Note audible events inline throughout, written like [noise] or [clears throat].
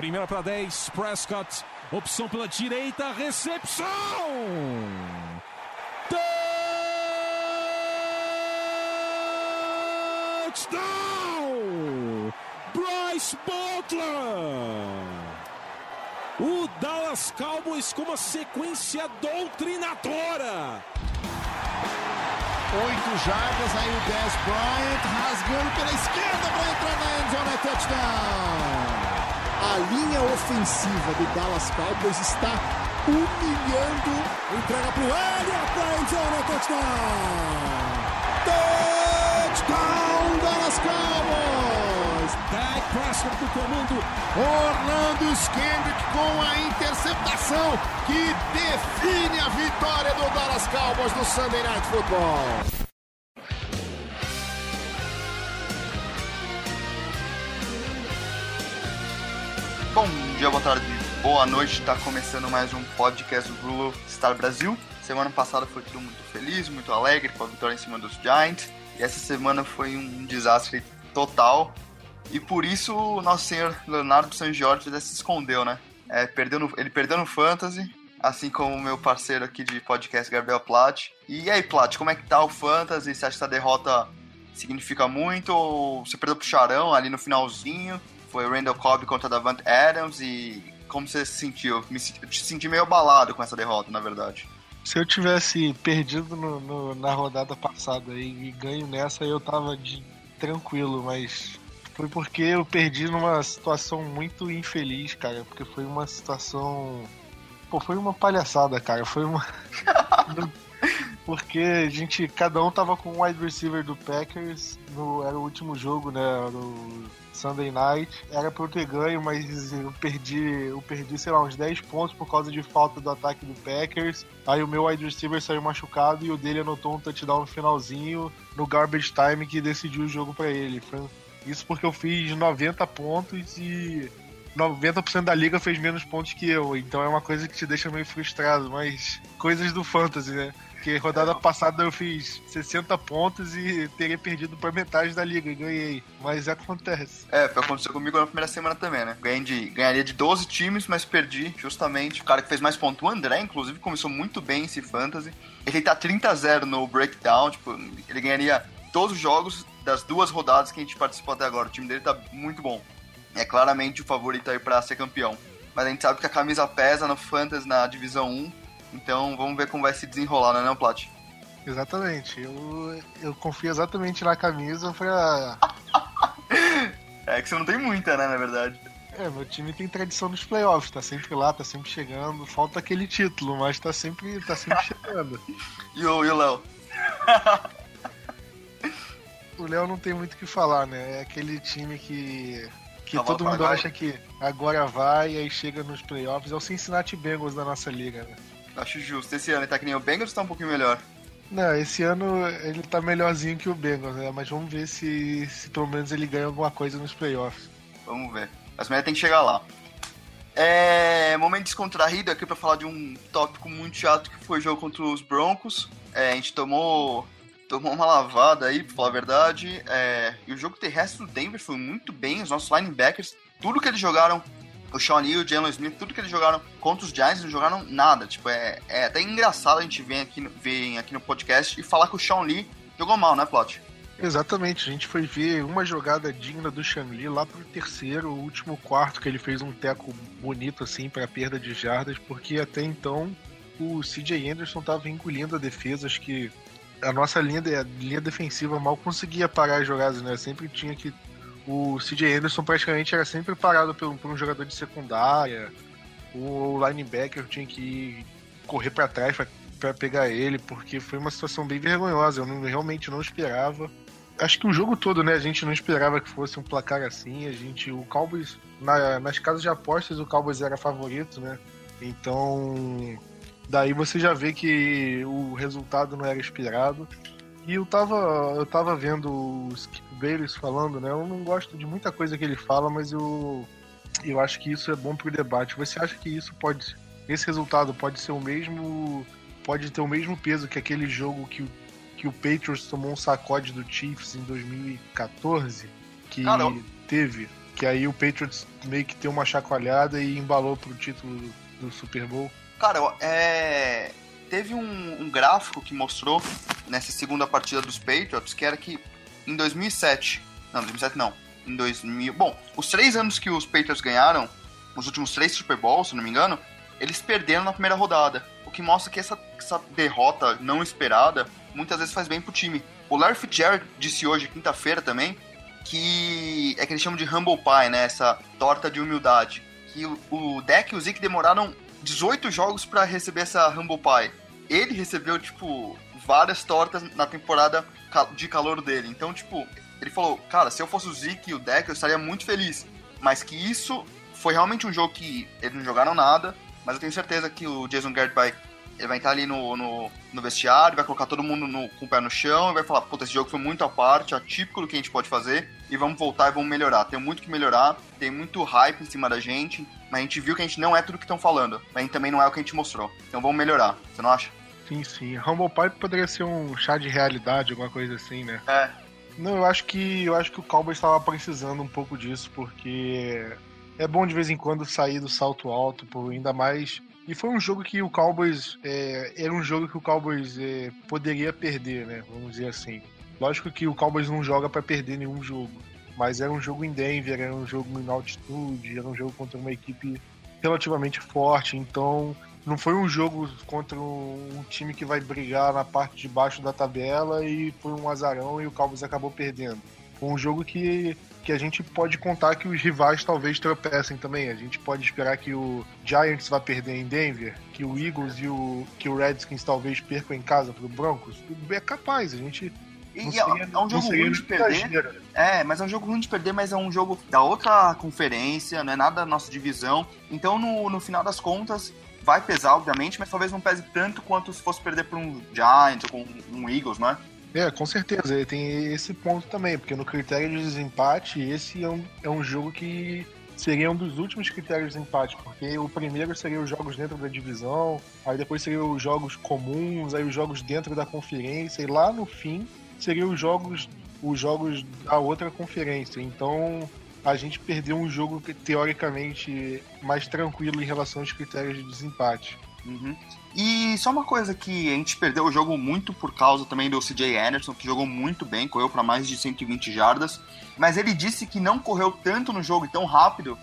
Primeira para 10, Prescott. Opção pela direita, recepção! Touchdown! Bryce Butler! O Dallas Cowboys com uma sequência doutrinadora. Oito jardas, aí o Dez Bryant rasgando pela esquerda para entrar na endzone, é touchdown! A linha ofensiva do Dallas Cowboys está humilhando. Entrega para o Elliott para endzone, é touchdown! Touchdown, Dallas Cowboys! Dak Prescott do comando. Orlando Skendrick com a interceptação que define a vitória do Dallas Cowboys no Sunday Night Football. Bom dia, boa tarde, boa noite. Está começando mais um podcast do Blue Star Brasil. Semana passada foi tudo muito feliz, muito alegre com a vitória em cima dos Giants. E essa semana foi um desastre total. E por isso o nosso senhor Leonardo San Jorge se escondeu, né? É, perdeu no, ele perdeu no Fantasy, assim como o meu parceiro aqui de podcast, Gabriel Platt. E aí, Platt, como é que tá o Fantasy? Você acha que essa derrota significa muito? Ou você perdeu pro Charão ali no finalzinho? Foi o Randall Cobb contra Davante Adams e como você se sentiu? Me, eu te senti meio abalado com essa derrota, na verdade. Se eu tivesse perdido no, no, na rodada passada e, e ganho nessa, eu tava de, tranquilo, mas foi porque eu perdi numa situação muito infeliz, cara. Porque foi uma situação. Pô, foi uma palhaçada, cara. Foi uma. [laughs] porque a gente, cada um tava com um wide receiver do Packers. No, era o último jogo, né? No Sunday Night. Era pra eu ter ganho, mas eu perdi, eu perdi, sei lá, uns 10 pontos por causa de falta do ataque do Packers. Aí o meu wide receiver saiu machucado e o dele anotou um touchdown no finalzinho, no garbage time, que decidiu o jogo para ele. Isso porque eu fiz 90 pontos e 90% da liga fez menos pontos que eu. Então é uma coisa que te deixa meio frustrado, mas coisas do fantasy, né? Porque rodada passada eu fiz 60 pontos e teria perdido para metade da liga e ganhei. Mas acontece. É, foi aconteceu comigo na primeira semana também, né? Ganhei de, ganharia de 12 times, mas perdi justamente. O cara que fez mais pontos, o André, inclusive, começou muito bem esse fantasy. Ele tá 30-0 no breakdown, tipo, ele ganharia todos os jogos das duas rodadas que a gente participou até agora. O time dele tá muito bom. É claramente o favorito aí pra ser campeão. Mas a gente sabe que a camisa pesa no Fantasy na divisão 1. Então vamos ver como vai se desenrolar, né, não, Plat? Exatamente. Eu, eu confio exatamente na camisa pra. [laughs] é que você não tem muita, né, na verdade. É, meu time tem tradição nos playoffs, tá sempre lá, tá sempre chegando. Falta aquele título, mas tá sempre, tá sempre chegando. [laughs] e o Léo? [laughs] o Léo não tem muito o que falar, né? É aquele time que que todo mundo agora. acha que agora vai e aí chega nos playoffs. É o Cincinnati Bengals da nossa liga, né? Acho justo. Esse ano ele tá que nem o Bengals ou tá um pouquinho melhor? Não, esse ano ele tá melhorzinho que o Bengals, né? Mas vamos ver se, se pelo menos ele ganha alguma coisa nos playoffs. Vamos ver. Mas primeiro tem que chegar lá. É momento descontraído aqui para falar de um tópico muito chato que foi o jogo contra os Broncos. É, a gente tomou tomou uma lavada aí, pra falar a verdade. É, e o jogo terrestre do Denver foi muito bem. Os nossos linebackers, tudo que eles jogaram, o Sean Lee, o Jalen Smith, tudo que eles jogaram contra os Giants, não jogaram nada. Tipo, é, é até engraçado a gente vir aqui, aqui no podcast e falar que o Sean Lee jogou mal, né, Plot? Exatamente, a gente foi ver uma jogada digna do Lee lá pro terceiro, último quarto, que ele fez um teco bonito assim para perda de jardas, porque até então o CJ Anderson tava engolindo a defesa, acho que a nossa linha, a linha defensiva mal conseguia parar as jogadas, né? Sempre tinha que. O CJ Anderson praticamente era sempre parado por, por um jogador de secundária. O linebacker tinha que correr para trás para pegar ele, porque foi uma situação bem vergonhosa. Eu não, realmente não esperava. Acho que o jogo todo, né? A gente não esperava que fosse um placar assim. A gente, o Cowboys, na, nas casas de apostas, o Cowboys era favorito, né? Então, Daí você já vê que o resultado não era esperado. E eu tava, eu tava vendo o Skip Bayless falando, né? Eu não gosto de muita coisa que ele fala, mas eu, eu acho que isso é bom pro debate. Você acha que isso pode. Esse resultado pode ser o mesmo. Pode ter o mesmo peso que aquele jogo que, que o Patriots tomou um sacode do Chiefs em 2014? Que Caramba. teve que aí o Patriots meio que deu uma chacoalhada e embalou pro título do Super Bowl? Cara, é... teve um, um gráfico que mostrou nessa segunda partida dos Patriots que era que em 2007, não, 2007 não, em 2000, bom, os três anos que os Patriots ganharam, os últimos três Super Bowls, se não me engano, eles perderam na primeira rodada, o que mostra que essa, essa derrota não esperada muitas vezes faz bem pro time. O Larry Fitzgerald disse hoje, quinta-feira também, que é que eles chamam de humble pie, né, essa torta de humildade, que o, o Deck e o Zeke demoraram 18 jogos para receber essa humble pie. Ele recebeu, tipo, várias tortas na temporada de calor dele. Então, tipo, ele falou, cara, se eu fosse o Zeke e o Deck, eu estaria muito feliz. Mas que isso foi realmente um jogo que eles não jogaram nada, mas eu tenho certeza que o Jason Garrett vai ele vai estar ali no, no, no, vestiário, vai colocar todo mundo no, com o pé no chão e vai falar: puta, esse jogo foi muito à parte, atípico do que a gente pode fazer e vamos voltar e vamos melhorar. Tem muito que melhorar, tem muito hype em cima da gente, mas a gente viu que a gente não é tudo que estão falando, mas a gente também não é o que a gente mostrou. Então vamos melhorar, você não acha? Sim, sim. Humble Pie poderia ser um chá de realidade, alguma coisa assim, né? É. Não, eu acho que eu acho que o Cowboys estava precisando um pouco disso, porque é bom de vez em quando sair do salto alto, por ainda mais e foi um jogo que o Cowboys. É, era um jogo que o Cowboys é, poderia perder, né? Vamos dizer assim. Lógico que o Cowboys não joga para perder nenhum jogo. Mas era um jogo em Denver, era um jogo em altitude, era um jogo contra uma equipe relativamente forte. Então, não foi um jogo contra um time que vai brigar na parte de baixo da tabela e foi um azarão e o Cowboys acabou perdendo. Foi um jogo que que a gente pode contar que os rivais talvez tropecem também. A gente pode esperar que o Giants vá perder em Denver, que o Eagles e o, que o Redskins talvez percam em casa para o Broncos. É capaz, a gente e é, seria, é, um jogo ruim de perder. É, mas é um jogo ruim de perder, mas é um jogo da outra conferência, não é nada da nossa divisão. Então, no, no final das contas, vai pesar, obviamente, mas talvez não pese tanto quanto se fosse perder para um Giants ou com um Eagles, não é? Com certeza, ele tem esse ponto também, porque no critério de desempate, esse é um, é um jogo que seria um dos últimos critérios de empate, porque o primeiro seria os jogos dentro da divisão, aí depois seriam os jogos comuns, aí os jogos dentro da conferência, e lá no fim seriam os jogos, os jogos da outra conferência. Então a gente perdeu um jogo teoricamente mais tranquilo em relação aos critérios de desempate. Uhum. E só uma coisa que a gente perdeu o jogo muito por causa também do CJ Anderson, que jogou muito bem, correu para mais de 120 jardas, mas ele disse que não correu tanto no jogo e tão rápido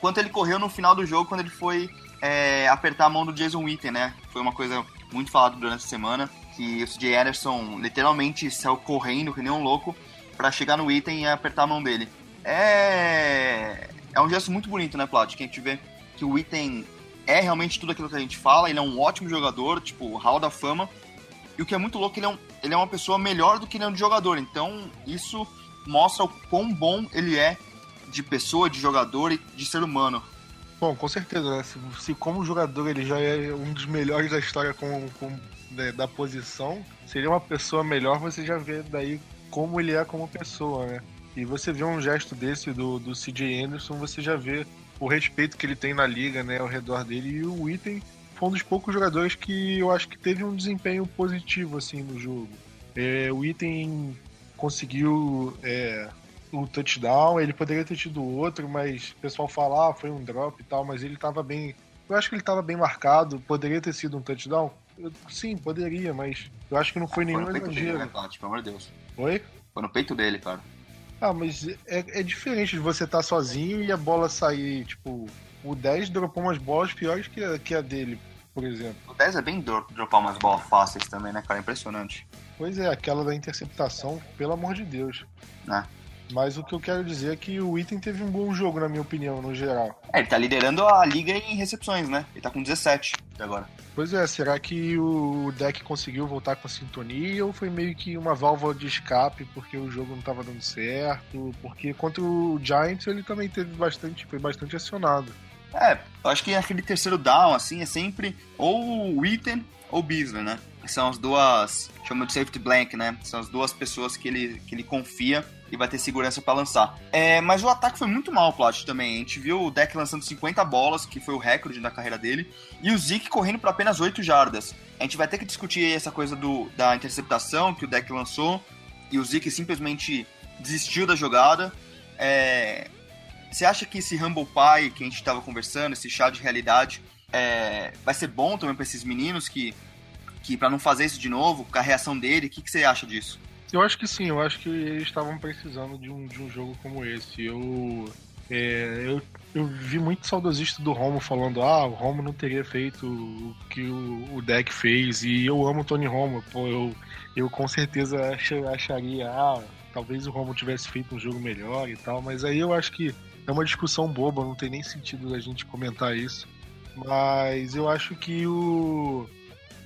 quanto ele correu no final do jogo quando ele foi é, apertar a mão do Jason Witten, né? Foi uma coisa muito falada durante a semana, que o CJ Anderson literalmente saiu correndo que nem um louco para chegar no Witten e apertar a mão dele. É, é um gesto muito bonito, né, Plat? Que a gente vê que o Witten é realmente tudo aquilo que a gente fala, ele é um ótimo jogador, tipo, hall da fama. E o que é muito louco, ele é, um, ele é uma pessoa melhor do que ele é um jogador. Então, isso mostra o quão bom ele é de pessoa, de jogador e de ser humano. Bom, com certeza, né? Se, se como jogador ele já é um dos melhores da história com, com né, da posição, seria uma pessoa melhor, você já vê daí como ele é como pessoa, né? E você vê um gesto desse do, do CJ Anderson, você já vê o respeito que ele tem na liga, né, ao redor dele. E o Item foi um dos poucos jogadores que eu acho que teve um desempenho positivo assim no jogo. É, o Item conseguiu é, o touchdown, ele poderia ter tido outro, mas o pessoal fala, ah, foi um drop e tal, mas ele estava bem. Eu acho que ele estava bem marcado, poderia ter sido um touchdown. Eu, sim, poderia, mas eu acho que não foi ah, nenhum exagero. Dele, né, Pelo amor de Deus. Oi? Foi no peito dele, cara. Ah, mas é, é diferente de você estar tá sozinho e a bola sair, tipo, o 10 dropou umas bolas piores que a, que a dele, por exemplo. O 10 é bem dropar umas bolas fáceis também, né, cara? Impressionante. Pois é, aquela da interceptação, pelo amor de Deus. Né? Mas o que eu quero dizer é que o Item teve um bom jogo, na minha opinião, no geral. É, ele tá liderando a liga em recepções, né? Ele tá com 17 até agora. Pois é, será que o deck conseguiu voltar com a sintonia ou foi meio que uma válvula de escape porque o jogo não tava dando certo? Porque contra o Giants ele também teve bastante, foi bastante acionado. É, eu acho que aquele terceiro down, assim, é sempre ou o Item ou o Beasley, né? São as duas, chama de safety blank, né? São as duas pessoas que ele, que ele confia e vai ter segurança para lançar. É, mas o ataque foi muito mal, Plat, também. A gente viu o deck lançando 50 bolas, que foi o recorde da carreira dele, e o Zeke correndo para apenas 8 jardas. A gente vai ter que discutir essa coisa do, da interceptação que o deck lançou, e o Zeke simplesmente desistiu da jogada. É, Você acha que esse Humble Pie que a gente estava conversando, esse chá de realidade, é, vai ser bom também para esses meninos que, que para não fazer isso de novo, com a reação dele, o que, que você acha disso? Eu acho que sim, eu acho que eles estavam precisando de um, de um jogo como esse. Eu, é, eu, eu vi muito saudosista do Romo falando: ah, o Romo não teria feito o que o, o deck fez, e eu amo o Tony Romo, pô, eu, eu com certeza acharia, ah, talvez o Romo tivesse feito um jogo melhor e tal, mas aí eu acho que é uma discussão boba, não tem nem sentido a gente comentar isso. Mas eu acho que o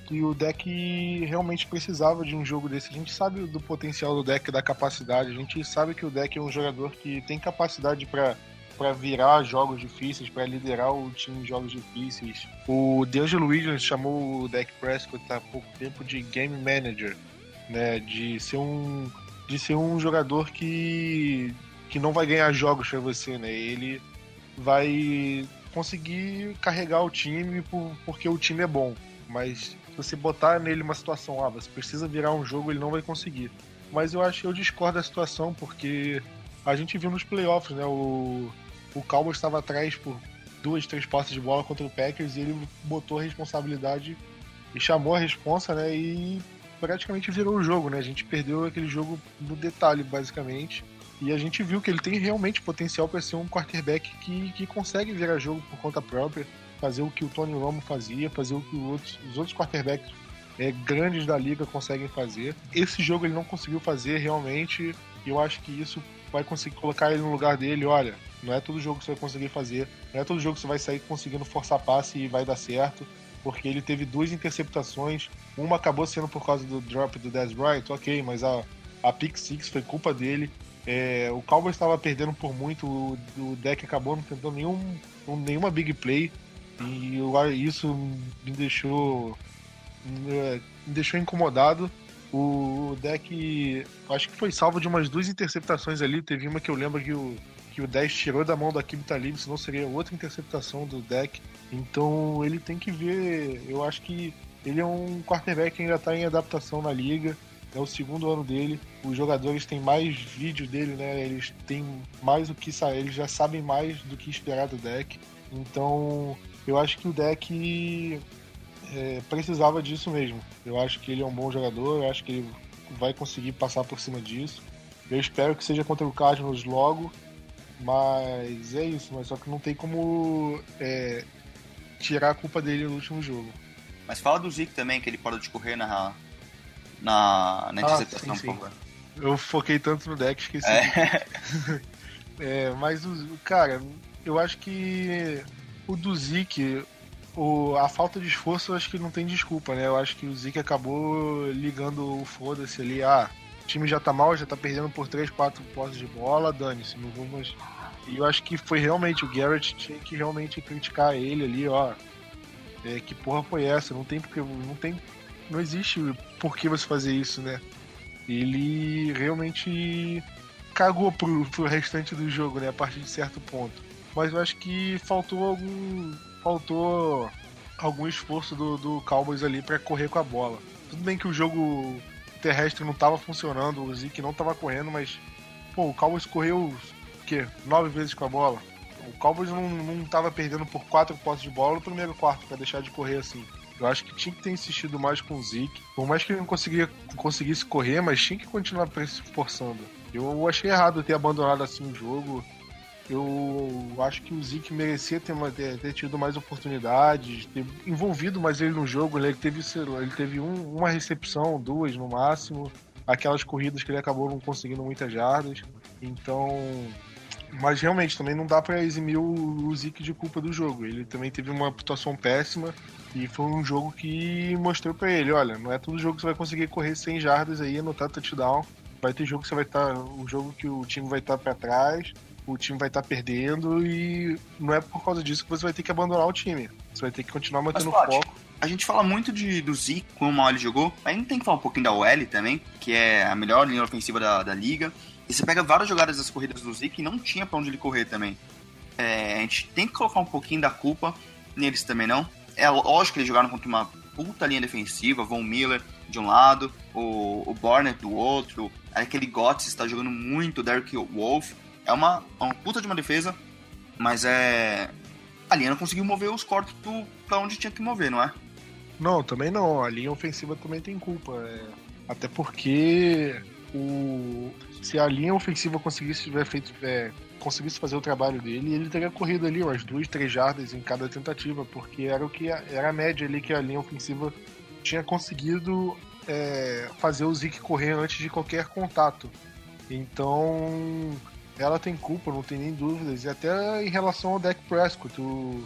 que o deck realmente precisava de um jogo desse. A gente sabe do potencial do deck, da capacidade. A gente sabe que o deck é um jogador que tem capacidade para para virar jogos difíceis, para liderar o time em jogos difíceis. O DeAngelo Williams chamou o deck Prescott há pouco tempo de game manager, né, de ser um de ser um jogador que que não vai ganhar jogos para você, né? Ele vai conseguir carregar o time por, porque o time é bom, mas você botar nele uma situação, ah, você precisa virar um jogo, ele não vai conseguir. Mas eu acho que eu discordo da situação, porque a gente viu nos playoffs, né? O, o Cowboys estava atrás por duas, três passes de bola contra o Packers e ele botou a responsabilidade e chamou a responsa, né? E praticamente virou o jogo, né? A gente perdeu aquele jogo no detalhe, basicamente. E a gente viu que ele tem realmente potencial para ser um quarterback que, que consegue virar jogo por conta própria fazer o que o Tony Romo fazia, fazer o que outros, os outros quarterbacks é, grandes da liga conseguem fazer. Esse jogo ele não conseguiu fazer realmente, e eu acho que isso vai conseguir colocar ele no lugar dele. Olha, não é todo jogo que você vai conseguir fazer, não é todo jogo que você vai sair conseguindo forçar passe e vai dar certo, porque ele teve duas interceptações, uma acabou sendo por causa do drop do Dez Bryant, ok, mas a, a pick six foi culpa dele. É, o Cowboys estava perdendo por muito, o, o deck acabou não tentando nenhum, nenhuma big play. E eu, isso me deixou. me deixou incomodado. O deck acho que foi salvo de umas duas interceptações ali. Teve uma que eu lembro que o, que o 10 tirou da mão da Kim Talib, senão seria outra interceptação do deck. Então ele tem que ver. Eu acho que ele é um quarterback que ainda está em adaptação na liga. É o segundo ano dele. Os jogadores têm mais vídeo dele, né? Eles têm mais o que eles já sabem mais do que esperar do deck. Então eu acho que o deck é, precisava disso mesmo. Eu acho que ele é um bom jogador, eu acho que ele vai conseguir passar por cima disso. Eu espero que seja contra o Cardinals logo, mas é isso, mas só que não tem como é, tirar a culpa dele no último jogo. Mas fala do Zeke também, que ele parou de correr na, na, na interceptação, ah, sim, sim. Eu foquei tanto no deck, esqueci. É. [laughs] é, mas, o, cara, eu acho que o do Zik, o, a falta de esforço, eu acho que não tem desculpa, né? Eu acho que o Zik acabou ligando o foda-se ali. Ah, o time já tá mal, já tá perdendo por 3, 4 posses de bola, dane-se, não vamos. E eu acho que foi realmente o Garrett tinha que realmente criticar ele ali, ó. É, que porra foi essa? Não tem porque. Não tem. Não existe por que você fazer isso, né? Ele realmente cagou pro, pro restante do jogo, né? A partir de certo ponto mas eu acho que faltou algum faltou algum esforço do, do Cowboys ali para correr com a bola. Tudo bem que o jogo terrestre não estava funcionando, o Zeke não estava correndo, mas pô, o Cowboys correu o quê? Nove vezes com a bola. O Cowboys não, não tava perdendo por quatro postes de bola no primeiro quarto para deixar de correr assim. Eu acho que tinha que ter insistido mais com o Zeke. Por mais que ele não conseguia, conseguisse correr, mas tinha que continuar se forçando. Eu achei errado ter abandonado assim o jogo. Eu acho que o Zeke merecia ter, ter, ter, tido mais oportunidades, ter envolvido mais ele no jogo. Ele teve, ele teve um, uma recepção, duas no máximo. Aquelas corridas que ele acabou não conseguindo muitas jardas. Então. Mas realmente também não dá para eximir o, o Zeke de culpa do jogo. Ele também teve uma atuação péssima e foi um jogo que mostrou para ele: olha, não é todo jogo que você vai conseguir correr 100 jardas aí, anotar touchdown. Vai ter jogo que você vai estar. Tá, o jogo que o time vai estar tá para trás o time vai estar tá perdendo e não é por causa disso que você vai ter que abandonar o time. Você vai ter que continuar mantendo o foco. A gente fala muito de, do Zeke, como mal ele jogou, mas a gente tem que falar um pouquinho da OL também, que é a melhor linha ofensiva da, da liga. E você pega várias jogadas das corridas do Zeke e não tinha pra onde ele correr também. É, a gente tem que colocar um pouquinho da culpa neles também, não? É lógico que eles jogaram contra uma puta linha defensiva, Von Miller de um lado, o, o Barnett do outro, aquele Gotts está jogando muito, o Derrick Wolf, é uma, uma puta de uma defesa, Mas é. A linha não conseguiu mover os corpos pro, pra onde tinha que mover, não é? Não, também não. A linha ofensiva também tem culpa. É... Até porque o... se a linha ofensiva conseguisse tiver feito. É... conseguisse fazer o trabalho dele, ele teria corrido ali umas duas, três jardas em cada tentativa, porque era o que era a média ali que a linha ofensiva tinha conseguido é... fazer o Zeke correr antes de qualquer contato. Então ela tem culpa, não tem nem dúvidas. E até em relação ao Dak Prescott, o,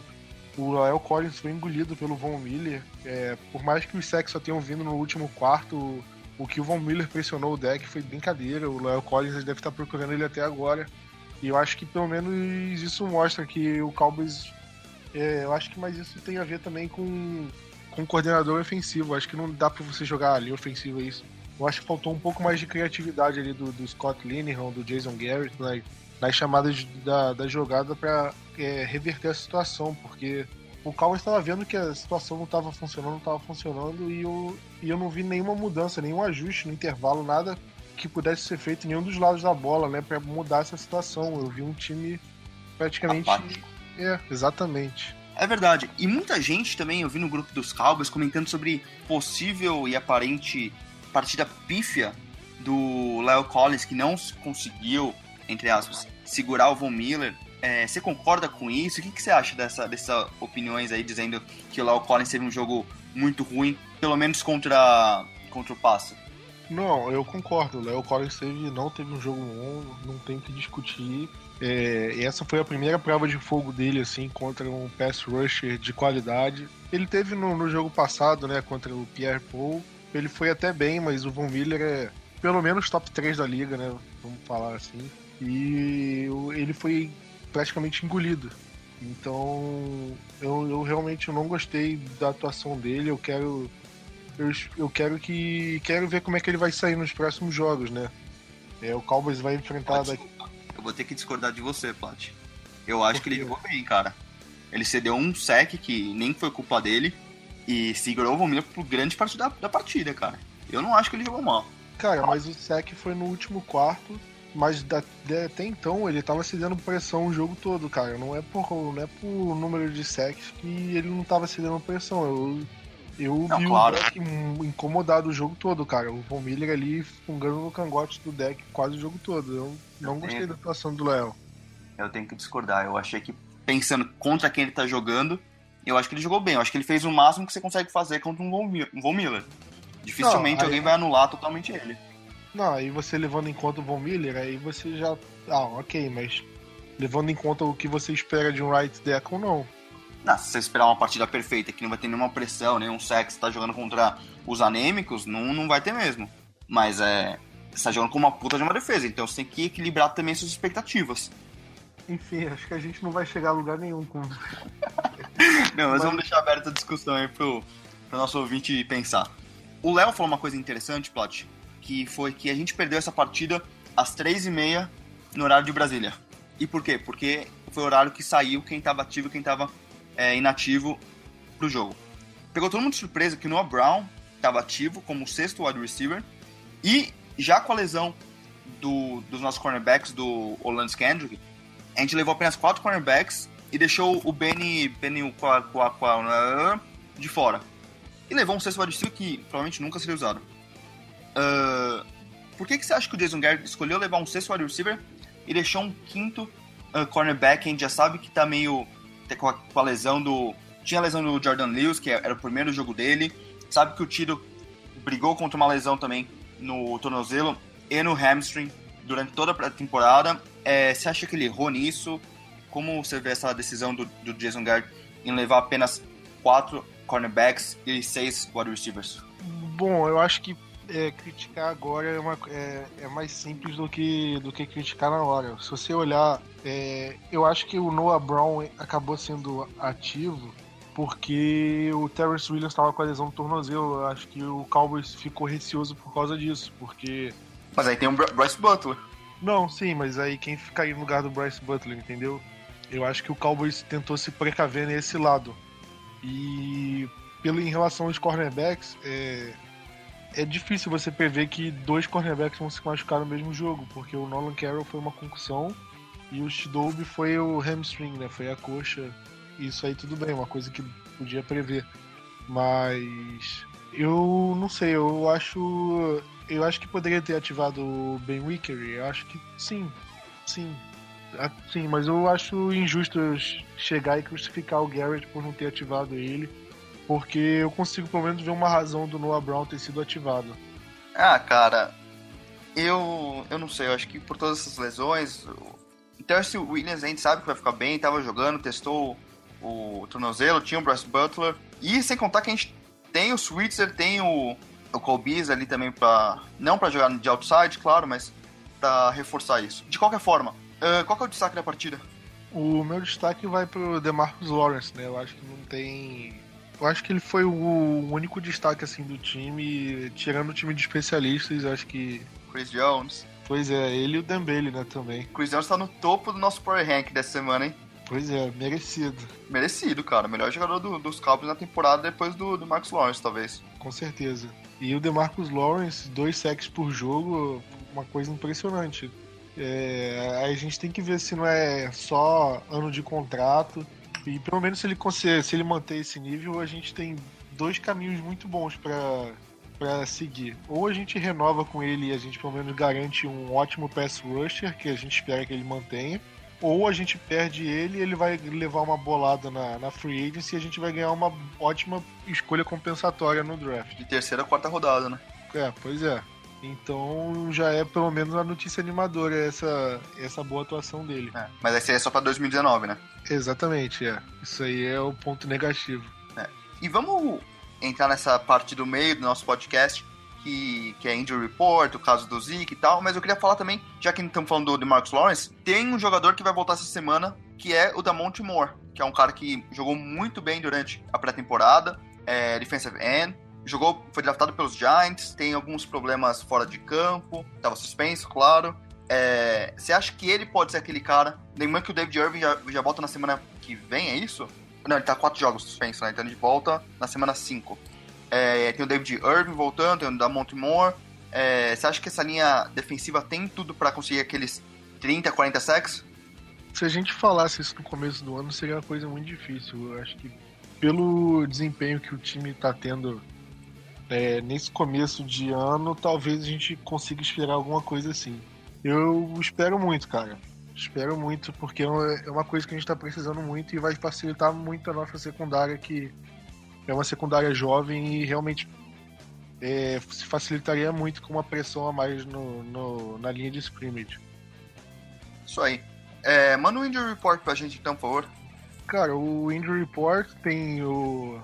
o Collins foi engolido pelo Von Miller. É, por mais que os sacks só tenham vindo no último quarto, o que o Von Miller pressionou o deck foi brincadeira. O Lael Collins deve estar procurando ele até agora. E eu acho que pelo menos isso mostra que o Cowboys. É, eu acho que mais isso tem a ver também com, com o coordenador ofensivo. Acho que não dá para você jogar ali ofensivo isso. Eu acho que faltou um pouco mais de criatividade ali do, do Scott Linehan, do Jason Garrett, né, nas chamadas da, da jogada para é, reverter a situação, porque o Cowboys estava vendo que a situação não estava funcionando, não estava funcionando, e eu, e eu não vi nenhuma mudança, nenhum ajuste no intervalo, nada que pudesse ser feito em nenhum dos lados da bola, né, para mudar essa situação. Eu vi um time praticamente. Apático. É, exatamente. É verdade. E muita gente também, eu vi no grupo dos Cowboys comentando sobre possível e aparente partida pífia do Leo Collins, que não conseguiu, entre aspas, segurar o Von Miller. É, você concorda com isso? O que, que você acha dessa, dessas opiniões aí, dizendo que o Leo Collins teve um jogo muito ruim, pelo menos contra, contra o passo? Não, eu concordo. O Leo Collins teve, não teve um jogo bom, não tem que discutir. É, essa foi a primeira prova de fogo dele, assim, contra um pass rusher de qualidade. Ele teve no, no jogo passado, né, contra o Pierre Paul, ele foi até bem, mas o Von Miller é pelo menos top 3 da liga, né? Vamos falar assim. E ele foi praticamente engolido. Então, eu, eu realmente não gostei da atuação dele. Eu quero eu, eu quero que quero ver como é que ele vai sair nos próximos jogos, né? É, o Cowboys vai enfrentar daqui... Eu vou ter que discordar de você, Plat. Eu acho que ele jogou bem, cara. Ele cedeu um sec que nem foi culpa dele e segurou o Von Miller por grande parte da, da partida, cara. Eu não acho que ele jogou mal. Cara, mas o sec foi no último quarto, mas da, até então ele tava cedendo pressão o jogo todo, cara. Não é por, não é por número de secs que ele não tava cedendo pressão. Eu, eu não, vi claro. o deck incomodado o jogo todo, cara. O Von Miller ali fungando no cangote do deck quase o jogo todo. Eu não eu gostei tenho... da atuação do Léo. Eu tenho que discordar. Eu achei que, pensando contra quem ele tá jogando, eu acho que ele jogou bem. Eu acho que ele fez o máximo que você consegue fazer contra um Von Miller. Dificilmente não, aí... alguém vai anular totalmente ele. Não, aí você levando em conta o Von Miller, aí você já. Ah, ok, mas levando em conta o que você espera de um right deck ou não. Não, se você esperar uma partida perfeita que não vai ter nenhuma pressão, nenhum sex, tá jogando contra os anêmicos, não, não vai ter mesmo. Mas é. Você tá jogando com uma puta de uma defesa, então você tem que equilibrar também suas expectativas. Enfim, acho que a gente não vai chegar a lugar nenhum com. não, mas, vamos deixar aberta a discussão aí pro, pro nosso ouvinte pensar. O Léo falou uma coisa interessante, Plot, que foi que a gente perdeu essa partida às três e meia no horário de Brasília. E por quê? Porque foi o horário que saiu quem estava ativo e quem estava é, inativo pro jogo. Pegou todo mundo de surpresa que o Noah Brown estava ativo como sexto wide receiver e já com a lesão do, dos nossos cornerbacks, do Orlando Kendrick, a gente levou apenas quatro cornerbacks e deixou o Benny, Benny de fora. E levou um sexto wide que provavelmente nunca seria usado. Uh, por que, que você acha que o Jason Garrett escolheu levar um sexto wide receiver e deixou um quinto uh, cornerback? A gente já sabe que tá meio com a, com a lesão do. Tinha a lesão do Jordan Lewis, que era o primeiro jogo dele. Sabe que o Tiro brigou contra uma lesão também no tornozelo e no hamstring durante toda a temporada. É, você acha que ele errou nisso? Como você vê essa decisão do, do Jason Garrett em levar apenas quatro cornerbacks e seis wide receivers? Bom, eu acho que é, criticar agora é, uma, é, é, mais simples do que, do que criticar na hora. Se você olhar, é, eu acho que o Noah Brown acabou sendo ativo porque o Terrence Williams estava com a lesão do tornozelo. Eu acho que o Cowboys ficou receoso por causa disso, porque... Mas aí tem o Bryce Butler. Não, sim, mas aí quem fica aí no lugar do Bryce Butler, entendeu? Eu acho que o Cowboys tentou se precaver nesse lado. E pelo em relação aos cornerbacks, é, é difícil você prever que dois cornerbacks vão se machucar no mesmo jogo, porque o Nolan Carroll foi uma concussão E o Shidobi foi o hamstring, né? Foi a coxa. Isso aí tudo bem, uma coisa que podia prever. Mas eu não sei, eu acho. Eu acho que poderia ter ativado o Ben Wicker. Eu acho que sim. Sim. Ah, sim, mas eu acho injusto chegar e crucificar o Garrett por não ter ativado ele. Porque eu consigo pelo menos ver uma razão do Noah Brown ter sido ativado. Ah, cara, eu, eu não sei, eu acho que por todas essas lesões, o Terce Williams a gente sabe que vai ficar bem, tava jogando, testou o tornozelo, tinha o Bryce Butler, e sem contar que a gente tem o Switzer, tem o, o Cole ali também para não para jogar de outside, claro, mas para reforçar isso. De qualquer forma, uh, qual é o destaque da partida? O meu destaque vai pro DeMarcus Lawrence, né? Eu acho que não tem eu acho que ele foi o único destaque assim do time, tirando o time de especialistas, acho que Chris Jones. Pois é, ele e o Dembele, né, também. Chris Jones tá no topo do nosso Power Rank dessa semana, hein? Pois é, merecido. Merecido, cara. Melhor jogador do, dos Cowboys na temporada depois do, do Marcus Lawrence, talvez. Com certeza. E o DeMarcus Lawrence, dois sacks por jogo, uma coisa impressionante. É, a gente tem que ver se não é só ano de contrato. E pelo menos se ele, se ele manter esse nível, a gente tem dois caminhos muito bons para para seguir. Ou a gente renova com ele e a gente pelo menos garante um ótimo pass rusher, que a gente espera que ele mantenha. Ou a gente perde ele ele vai levar uma bolada na, na free agency e a gente vai ganhar uma ótima escolha compensatória no draft. De terceira quarta rodada, né? É, pois é. Então já é pelo menos uma notícia animadora essa, essa boa atuação dele. É, mas essa aí é só pra 2019, né? Exatamente, é. Isso aí é o ponto negativo. É. E vamos entrar nessa parte do meio do nosso podcast, que, que é Injury Report, o caso do Zeke e tal, mas eu queria falar também, já que estamos falando do Marcus Lawrence, tem um jogador que vai voltar essa semana, que é o Damonte Moore, que é um cara que jogou muito bem durante a pré-temporada, é defensive end, jogou, foi draftado pelos Giants, tem alguns problemas fora de campo, estava suspenso, claro. É, você acha que ele pode ser aquele cara? Lembrando que o David Irving já, já volta na semana que vem, é isso? Não, ele tá quatro jogos suspenso, né? Então ele volta na semana 5. É, tem o David Irving voltando, tem o Damont Moore. É, você acha que essa linha defensiva tem tudo para conseguir aqueles 30, 40 sacks? Se a gente falasse isso no começo do ano, seria uma coisa muito difícil. Eu acho que pelo desempenho que o time tá tendo é, nesse começo de ano, talvez a gente consiga esperar alguma coisa assim. Eu espero muito, cara. Espero muito, porque é, é uma coisa que a gente está precisando muito e vai facilitar muito a nossa secundária, que é uma secundária jovem e realmente é, se facilitaria muito com uma pressão a mais no, no na linha de scrimmage. Isso aí. É, manda um injury report pra gente então, por favor. Cara, o injury report tem o.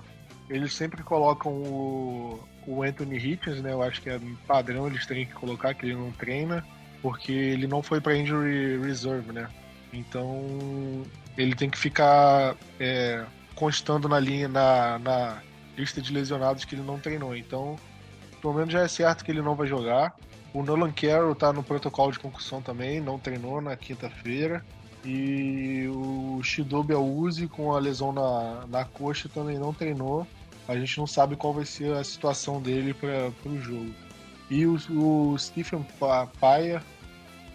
Eles sempre colocam o, o Anthony Hitchens, né? Eu acho que é padrão eles terem que colocar, que ele não treina porque ele não foi para injury reserve, né? Então ele tem que ficar é, constando na linha, na, na lista de lesionados que ele não treinou. Então, pelo menos já é certo que ele não vai jogar. O Nolan Carroll tá no protocolo de concussão também, não treinou na quinta-feira. E o Shidobi Auzi com a lesão na, na coxa também não treinou. A gente não sabe qual vai ser a situação dele para o jogo. E o, o Stephen Paia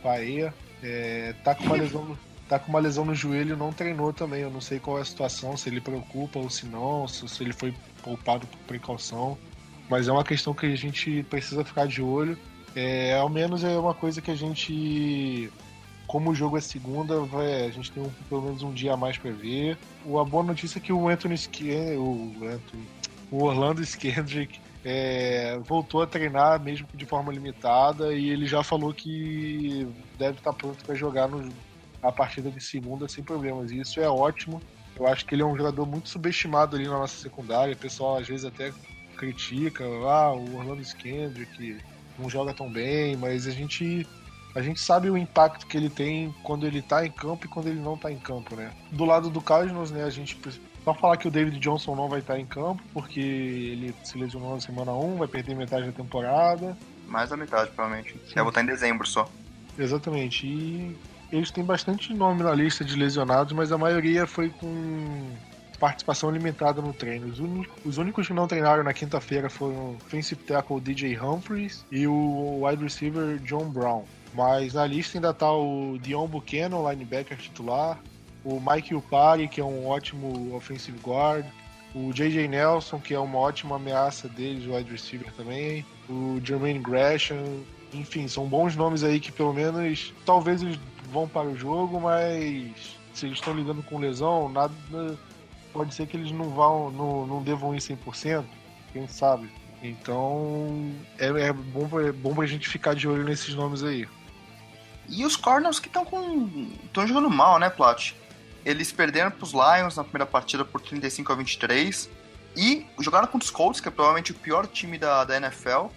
Paia, é, tá com uma lesão tá com uma lesão no joelho não treinou também. Eu não sei qual é a situação, se ele preocupa ou se não, se, se ele foi poupado por precaução. Mas é uma questão que a gente precisa ficar de olho. É, ao menos é uma coisa que a gente. Como o jogo é segunda, vai, a gente tem um, pelo menos um dia a mais para ver. O, a boa notícia é que o Anthony, o, Anthony, o Orlando Skendrick é, voltou a treinar mesmo de forma limitada e ele já falou que deve estar pronto para jogar no, a partida de segunda sem problemas. E isso é ótimo. Eu acho que ele é um jogador muito subestimado ali na nossa secundária. O pessoal às vezes até critica, ah, o Orlando Skendrick não joga tão bem, mas a gente a gente sabe o impacto que ele tem quando ele tá em campo e quando ele não tá em campo, né? Do lado do Cardinals, né, a gente só falar que o David Johnson não vai estar em campo, porque ele se lesionou na semana 1, vai perder metade da temporada. Mais da metade, provavelmente. Vai voltar em dezembro só. Exatamente. E eles têm bastante nome na lista de lesionados, mas a maioria foi com participação limitada no treino. Os, únicos, os únicos que não treinaram na quinta-feira foram o offensive tackle DJ Humphries e o wide receiver John Brown. Mas na lista ainda tá o Dion Buchanan, linebacker titular, o Mike Upari, que é um ótimo offensive guard, o J.J. Nelson, que é uma ótima ameaça deles, o wide receiver também, o Jermaine Gresham, enfim, são bons nomes aí que pelo menos talvez eles vão para o jogo, mas se eles estão lidando com lesão, nada pode ser que eles não vão, não, não devam ir 100%, quem sabe. Então é, é bom, é bom pra gente ficar de olho nesses nomes aí. E os Cardinals que estão com. estão jogando mal, né, Plot? Eles perderam para os Lions na primeira partida por 35 a 23 e jogaram contra os Colts, que é provavelmente o pior time da, da NFL,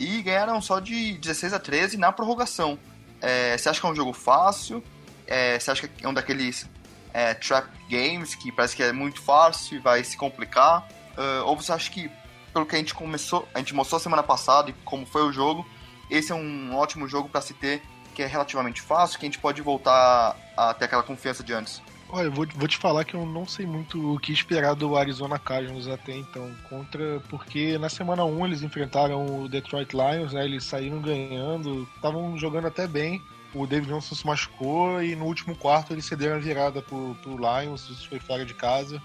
e ganharam só de 16 a 13 na prorrogação. É, você acha que é um jogo fácil? É, você acha que é um daqueles é, trap games que parece que é muito fácil e vai se complicar? Uh, ou você acha que, pelo que a gente começou, a gente mostrou semana passada e como foi o jogo, esse é um ótimo jogo para se ter, que é relativamente fácil, que a gente pode voltar a ter aquela confiança de antes? Olha, eu vou, vou te falar que eu não sei muito o que esperar do Arizona Cardinals até então, contra porque na semana 1 eles enfrentaram o Detroit Lions, né, eles saíram ganhando, estavam jogando até bem, o David Johnson se machucou e no último quarto eles cederam a virada pro, pro Lions, isso foi fora de casa.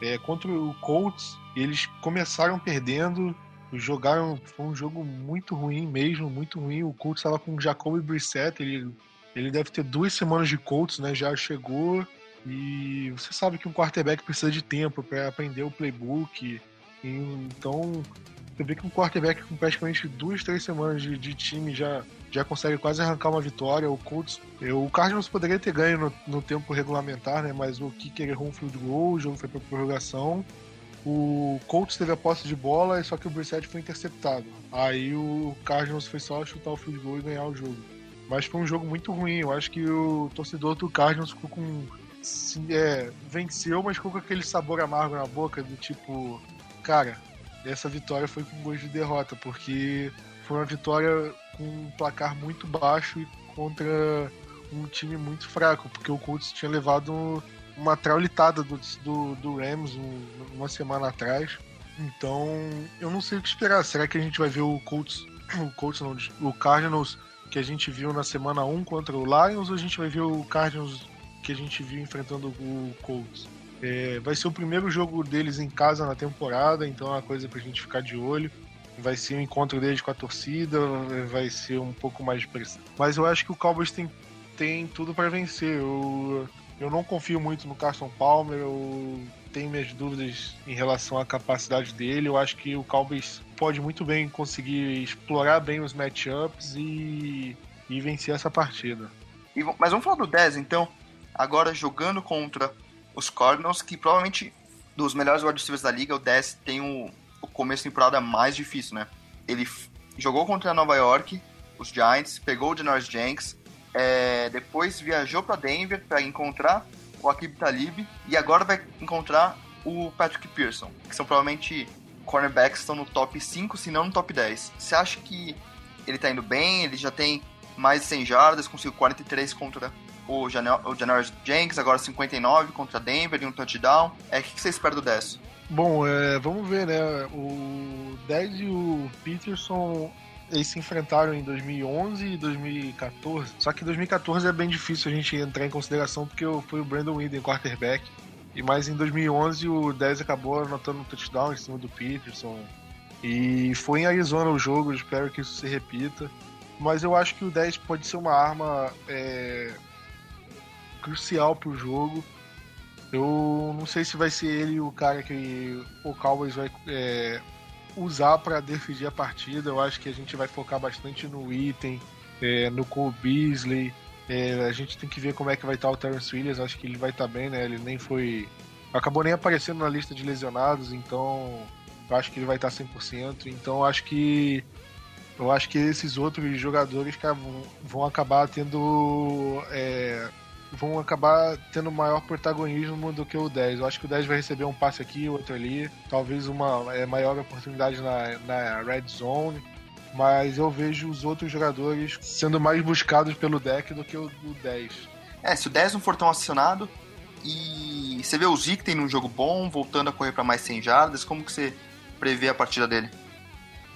É, contra o Colts, eles começaram perdendo, jogaram, foi um jogo muito ruim mesmo, muito ruim. O Colts estava com o Jacoby Brissett, ele, ele deve ter duas semanas de Colts, né? Já chegou e você sabe que um quarterback precisa de tempo para aprender o playbook. Então, você vê que um quarterback com praticamente duas, três semanas de, de time já, já consegue quase arrancar uma vitória. O Colts, o Cardinals poderia ter ganho no, no tempo regulamentar, né? Mas o kicker errou um field goal, o jogo foi para prorrogação. O Colts teve a posse de bola, só que o Brissett foi interceptado. Aí o Cardinals foi só chutar o field goal e ganhar o jogo. Mas foi um jogo muito ruim. Eu acho que o torcedor do Cardinals ficou com. É, venceu, mas ficou com aquele sabor amargo na boca, do tipo, cara, essa vitória foi com gosto de derrota, porque foi uma vitória com um placar muito baixo e contra um time muito fraco, porque o Colts tinha levado uma traulitada do, do, do Rams um, uma semana atrás. Então, eu não sei o que esperar. Será que a gente vai ver o Colts, [clears throat] o Colts não, o Cardinals que a gente viu na semana 1 contra o Lions ou a gente vai ver o Cardinals que a gente viu enfrentando o Colts? É, vai ser o primeiro jogo deles em casa na temporada, então é uma coisa pra gente ficar de olho. Vai ser o um encontro deles com a torcida, vai ser um pouco mais de pressão. Mas eu acho que o Cowboys tem, tem tudo para vencer. Eu, eu não confio muito no Carson Palmer, eu tenho minhas dúvidas em relação à capacidade dele. Eu acho que o Cowboys pode muito bem conseguir explorar bem os matchups e, e vencer essa partida. E, mas vamos falar do 10 então. Agora jogando contra os Cardinals, que provavelmente dos melhores receivers da liga, o 10 tem o, o começo de temporada mais difícil, né? Ele jogou contra Nova York, os Giants, pegou o Janoris Jenks, é, depois viajou para Denver para encontrar o Akib Talib e agora vai encontrar o Patrick Pearson, que são provavelmente cornerbacks que estão no top 5, se não no top 10. Você acha que ele tá indo bem? Ele já tem mais de 100 jardas, conseguiu 43 contra o, Janoris Jenks, agora 59 contra Denver e um touchdown. É, o que você espera do 10? Bom, é, vamos ver, né? O 10 e o Peterson eles se enfrentaram em 2011 e 2014. Só que 2014 é bem difícil a gente entrar em consideração porque foi o Brandon Whedon quarterback. E mais em 2011 o 10 acabou anotando um touchdown em cima do Peterson. E foi em Arizona o jogo, espero que isso se repita. Mas eu acho que o 10 pode ser uma arma é, crucial pro jogo. Eu não sei se vai ser ele o cara que o Cowboys vai é, usar para decidir a partida. Eu acho que a gente vai focar bastante no item, é, no Cole Beasley. É, a gente tem que ver como é que vai estar o Terence Williams. Acho que ele vai estar bem, né? Ele nem foi. Acabou nem aparecendo na lista de lesionados, então eu acho que ele vai estar 100%. Então acho que eu acho que esses outros jogadores vão acabar tendo é, vão acabar tendo maior protagonismo do que o 10. Eu acho que o 10 vai receber um passe aqui, outro ali, talvez uma é, maior oportunidade na, na red zone, mas eu vejo os outros jogadores sendo mais buscados pelo deck do que o, o 10. É, se o 10 não for tão acionado e você vê o Zeke tem um jogo bom, voltando a correr para mais 100 jardas, como que você prevê a partida dele?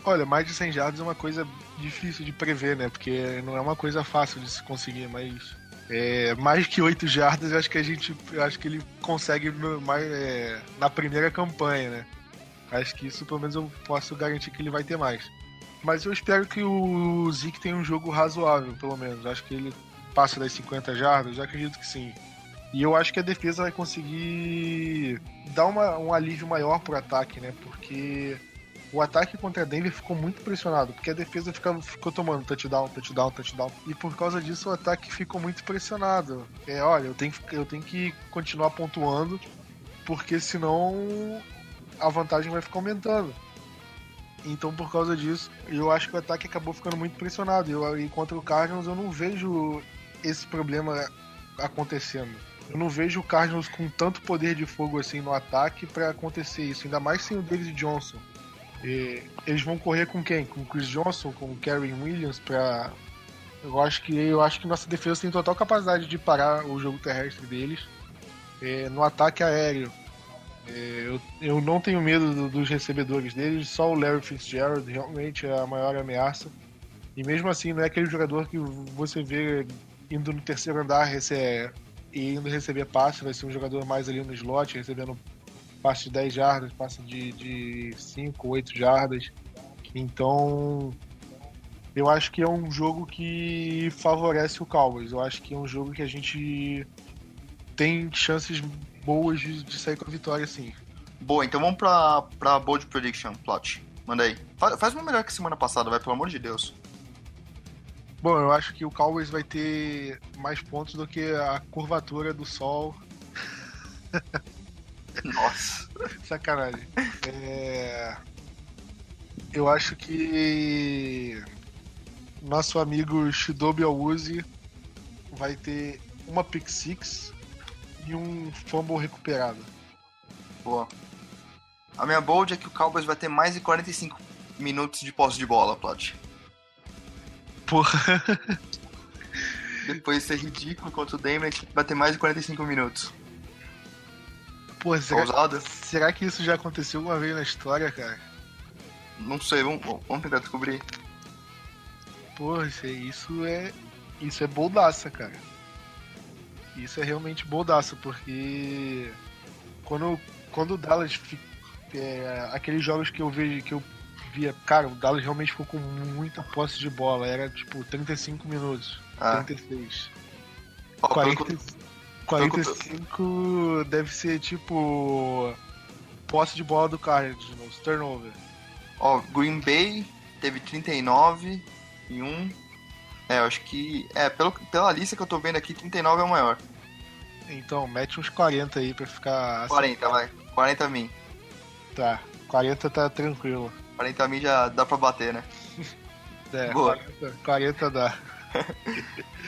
Olha, mais de 100 jardas é uma coisa difícil de prever, né? Porque não é uma coisa fácil de se conseguir, mas é, mais que 8 jardas, acho que a gente, acho que ele consegue mais, é, na primeira campanha, né? Acho que isso, pelo menos, eu posso garantir que ele vai ter mais. Mas eu espero que o Zeke tenha um jogo razoável, pelo menos. Acho que ele passa das 50 jardas, eu acredito que sim. E eu acho que a defesa vai conseguir dar uma, um alívio maior pro ataque, né? Porque o ataque contra a Denver ficou muito pressionado, porque a defesa ficava, ficou tomando touchdown, touchdown, touchdown. E por causa disso o ataque ficou muito pressionado. É, olha, eu tenho, eu tenho que continuar pontuando, porque senão a vantagem vai ficar aumentando. Então, por causa disso, eu acho que o ataque acabou ficando muito pressionado. Eu, e contra o Cardinals, eu não vejo esse problema acontecendo. Eu não vejo o Cardinals com tanto poder de fogo assim no ataque para acontecer isso, ainda mais sem o David Johnson. E eles vão correr com quem? Com o Chris Johnson, com o Karen Williams para eu acho que eu acho que nossa defesa tem total capacidade de parar o jogo terrestre deles. É, no ataque aéreo, é, eu, eu não tenho medo do, dos recebedores deles, só o Larry Fitzgerald realmente é a maior ameaça. E mesmo assim, não é aquele jogador que você vê indo no terceiro andar receber, e indo receber passe, vai ser um jogador mais ali no slot, recebendo passe de 10 jardas, passe de, de 5, 8 jardas. Então, eu acho que é um jogo que favorece o Cowboys. Eu acho que é um jogo que a gente tem chances boas de, de sair com a vitória, sim. Boa, então vamos pra, pra Bold Prediction, Plot. Manda aí. Faz, faz uma melhor que semana passada, vai, pelo amor de Deus. Bom, eu acho que o Cowboys vai ter mais pontos do que a curvatura do sol. [laughs] Nossa. Sacanagem. É... Eu acho que nosso amigo Shidobi Awuzi vai ter uma pick six e um fumble recuperado. Boa. A minha bold é que o Cowboys vai ter mais de 45 minutos de posse de bola, Plot. Porra. Depois de ser ridículo contra o Denver, gente vai ter mais de 45 minutos. Pô, será, será que isso já aconteceu alguma vez na história, cara? Não sei, vamos, vamos tentar descobrir. Porra, isso, é- isso é. Isso é boldaça, cara. Isso é realmente boldaça, porque quando, quando o Dallas é, aqueles jogos que eu vejo que eu via, cara, o Dallas realmente ficou com muita posse de bola. Era tipo 35 minutos. Ah. 36. Ó, pelo 40, que- 45 deve ser tipo. Posse de bola do Cardinals, turnover. Ó, Green Bay teve 39 e 1. É, eu acho que. É, pelo, pela lista que eu tô vendo aqui, 39 é o maior. Então, mete uns 40 aí pra ficar. assim. 40, vai. 40 a mim. Tá, 40 tá tranquilo. 40 a mim já dá pra bater, né? [laughs] É, Boa. 40, 40 dá. [laughs]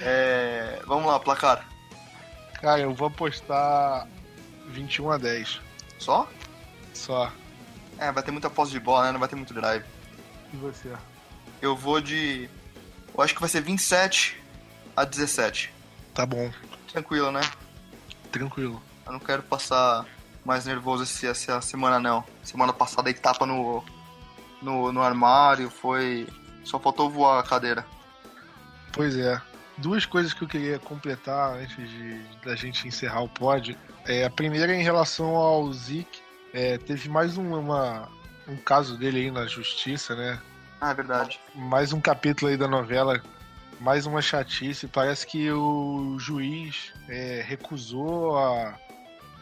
É, vamos lá, placar. Cara, eu vou apostar 21 a 10. Só? Só. É, vai ter muita posse de bola, né? Não vai ter muito drive. E você? Eu vou de. Eu acho que vai ser 27 a 17. Tá bom, Tranquilo, né? tranquilo. Eu não quero passar mais nervoso esse, essa semana, não. Semana passada aí tapa no, no, no armário, foi. Só faltou voar a cadeira. Pois é. Duas coisas que eu queria completar antes de da gente encerrar o pod. É, a primeira é em relação ao Zeke. É, teve mais um, uma, um caso dele aí na justiça, né? Ah, é verdade. mais um capítulo aí da novela, mais uma chatice. Parece que o juiz é, recusou a-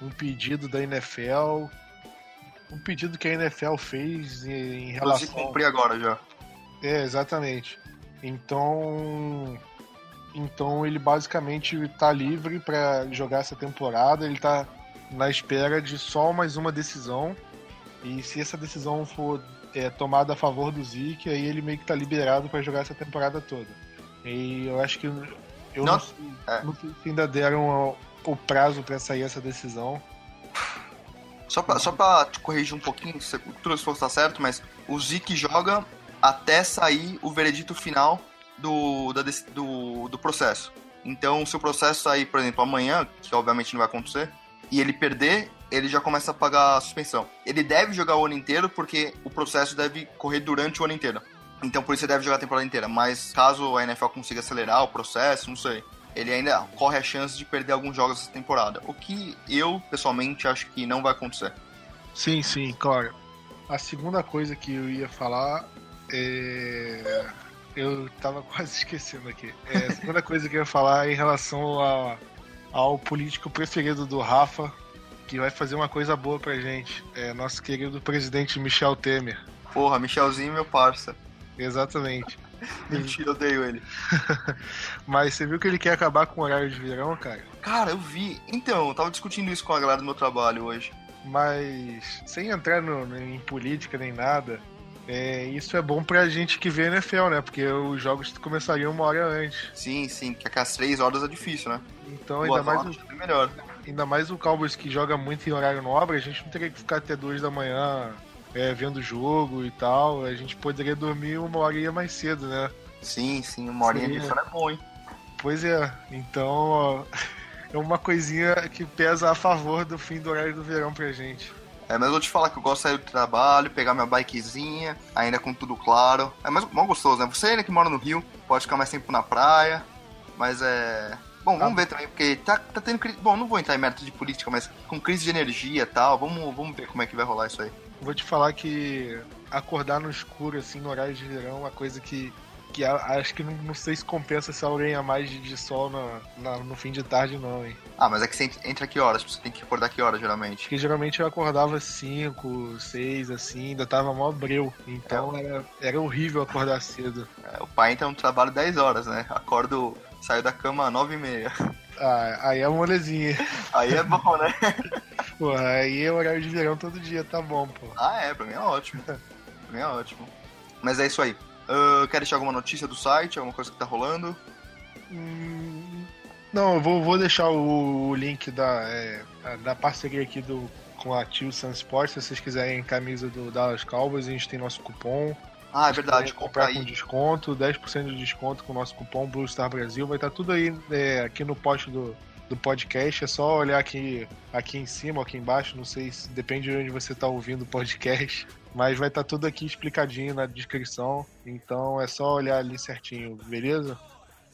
um pedido da NFL, um pedido que a NFL fez em, em Inclusive, relação. cumpri agora já. É, exatamente. Então, então ele basicamente está livre para jogar essa temporada. Ele está na espera de só mais uma decisão. E se essa decisão for é, tomada a favor do Zeke, aí ele meio que tá liberado para jogar essa temporada toda. E eu acho que eu não, Não- sei, é. não sei se ainda deram o, o prazo para sair essa decisão. Só pra, só pra te corrigir um pouquinho, se tudo se for estar certo, mas o Zeke joga até sair o veredito final do, da do, do processo. Então, se o processo sair, por exemplo, amanhã, que obviamente não vai acontecer, e ele perder, ele já começa a pagar a suspensão. Ele deve jogar o ano inteiro porque o processo deve correr durante o ano inteiro. Então por isso ele deve jogar a temporada inteira. Mas caso a NFL consiga acelerar o processo, não sei. Ele ainda corre a chance de perder alguns jogos essa temporada. O que eu, pessoalmente, acho que não vai acontecer. Sim, sim, claro. A segunda coisa que eu ia falar é. Eu tava [laughs] quase esquecendo aqui. É, a segunda coisa que eu ia falar é em relação a, ao político preferido do Rafa, que vai fazer uma coisa boa pra gente. É nosso querido presidente Michel Temer. Porra, Michelzinho, meu parça. Exatamente. [laughs] Mentira, odeio ele. [laughs] Mas você viu que ele quer acabar com o horário de verão, cara? Cara, eu vi. Então, eu tava discutindo isso com a galera do meu trabalho hoje. Mas sem entrar no- em política nem nada, é, isso é bom pra gente que vê NFL, né? Porque os jogos começariam uma hora antes. Sim, sim, porque aquelas três horas é difícil, né? Então, ainda mais, o, é melhor. ainda mais o Cowboys que joga muito em horário nobre, a gente não teria que ficar até duas da manhã é, vendo o jogo e tal. A gente poderia dormir uma horinha mais cedo, né? Sim, sim, uma horinha Seria- de sono é bom, hein? Pois é, então ó, [laughs] é uma coisinha que pesa a favor do fim do horário do verão pra gente. É, mas eu vou te falar que eu gosto de sair do trabalho, pegar minha bikezinha, ainda com tudo claro. É mais, gostoso, né? Você ainda que mora no Rio, pode ficar mais tempo na praia, mas é... Bom, vamos ver também, porque tá, tá tendo crise... Bom, não vou entrar em mérito de política, mas com crise de energia e tal, vamos, vamos ver como é que vai rolar isso aí. Vou te falar que acordar no escuro, assim, no horário de verão, é uma coisa que, que acho que não, não sei se compensa essa horinha a mais de, de sol na- na- no fim de tarde, não, hein? Ah, mas é que você ent- entra que horas? Você tem que acordar que horas, geralmente? Porque geralmente eu acordava 5, 6, assim, ainda tava mó breu. Então era, era horrível acordar cedo. É, o pai entra no trabalho 10 horas, né? Acordo, saio da cama às 9 e meia. Ah, aí é molezinha. Aí é bom, né? [laughs] Porra, aí é horário de verão todo dia, tá bom, pô. Ah, é, pra mim é ótimo. Pra mim é ótimo. Mas é isso aí. Ah, quer deixar alguma notícia do site, alguma coisa que tá rolando? Hum, Não, eu vou, vou deixar o, o link da, é, da parceria aqui do, com a Tio Sun Sports. Se vocês quiserem camisa do Dallas Cowboys, a gente tem nosso cupom. Ah, é verdade, comprar com aí. desconto, 10% de desconto com o nosso cupom Blue Star Brasil. Vai estar tudo aí é, aqui no post do, do podcast. É só olhar aqui, aqui em cima aqui embaixo. Não sei se depende de onde você está ouvindo o podcast. [laughs] Mas vai estar tudo aqui explicadinho na descrição. Então é só olhar ali certinho, beleza?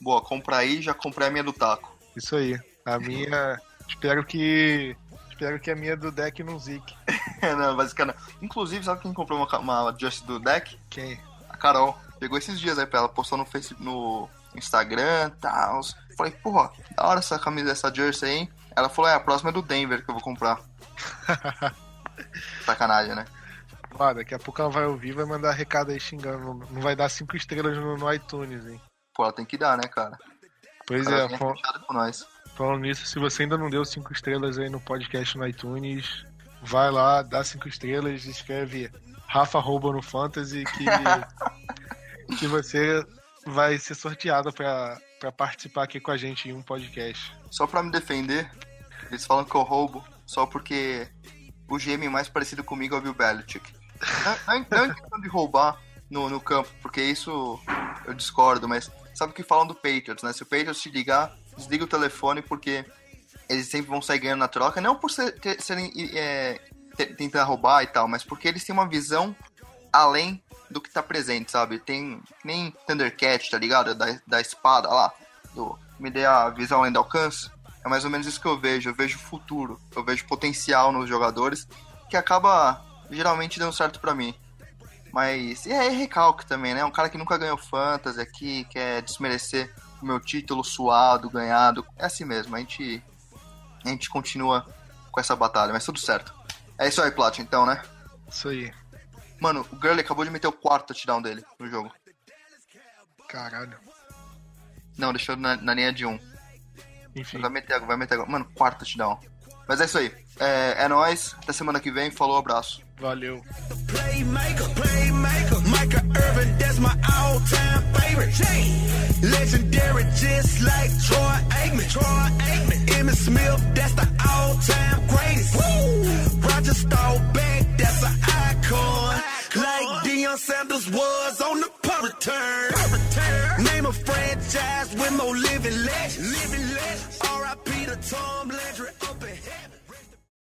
Boa, compra aí, já comprei a minha do taco. Isso aí. A minha. espero que. Espero que a minha do deck não zique. [laughs] não, basicamente. Inclusive, sabe quem comprou uma, uma Just do deck? Quem? A Carol. Pegou esses dias aí pra ela, postou no Facebook, no Instagram e tal. Falei, porra, da hora essa camisa, essa jersey aí. hein? Ela falou, é, a próxima é do Denver que eu vou comprar. [laughs] Sacanagem, né? Ó, daqui a pouco ela vai ouvir e vai mandar recado aí xingando. Não vai dar cinco estrelas no, no iTunes, hein? Pô, ela tem que dar, né, cara? Pois Ela é, fal- com nós. falando nisso, se você ainda não deu cinco estrelas aí no podcast no iTunes, vai lá, dá cinco estrelas, escreve Rafa Rouba no Fantasy que, [laughs] que você vai ser sorteado pra, pra participar aqui com a gente em um podcast. Só pra me defender, eles falam que eu roubo só porque o GM mais parecido comigo é o Bill Belichick. Não, não, não é questão de roubar no, no campo, porque isso eu discordo, mas sabe o que falam do Patriots, né? Se o Patriots te ligar, desliga o telefone porque eles sempre vão sair ganhando na troca, não por ser, serem é, te- tentar roubar e tal, mas porque eles têm uma visão além do que tá presente, sabe? Tem nem Thundercat, tá ligado? Da, da espada lá, do me dê a visão além do alcance. É mais ou menos isso que eu vejo. Eu vejo futuro, eu vejo potencial nos jogadores, que acaba geralmente dando certo pra mim. Mas e é recalque também, né? Um cara que nunca ganhou fantasy aqui, quer desmerecer o meu título suado, ganhado. É assim mesmo, a gente, a gente continua com essa batalha, mas tudo certo. É isso aí, Plat, então, né? Isso aí. Mano, o Gurley acabou de meter o quarto touchdown dele no jogo. Caralho. Não, deixou na, na linha de um. Enfim. Vai meter agora, vai meter agora. Mano, quarto touchdown. Mas é isso aí. É, é nóis. Até semana que vem. Falou, abraço. Valeu. Playmaker, playmaker, Micah Irvin, that's my all-time favorite. Legendary, just like Troy Aikman. Troy Aikman. Emmitt Smith, that's the all-time greatest. Woo! Roger Staubach, that's an icon. Deion Sanders was on the punt return. Name a franchise with no living legends. Living legends. R.I.P. to Tom Landry.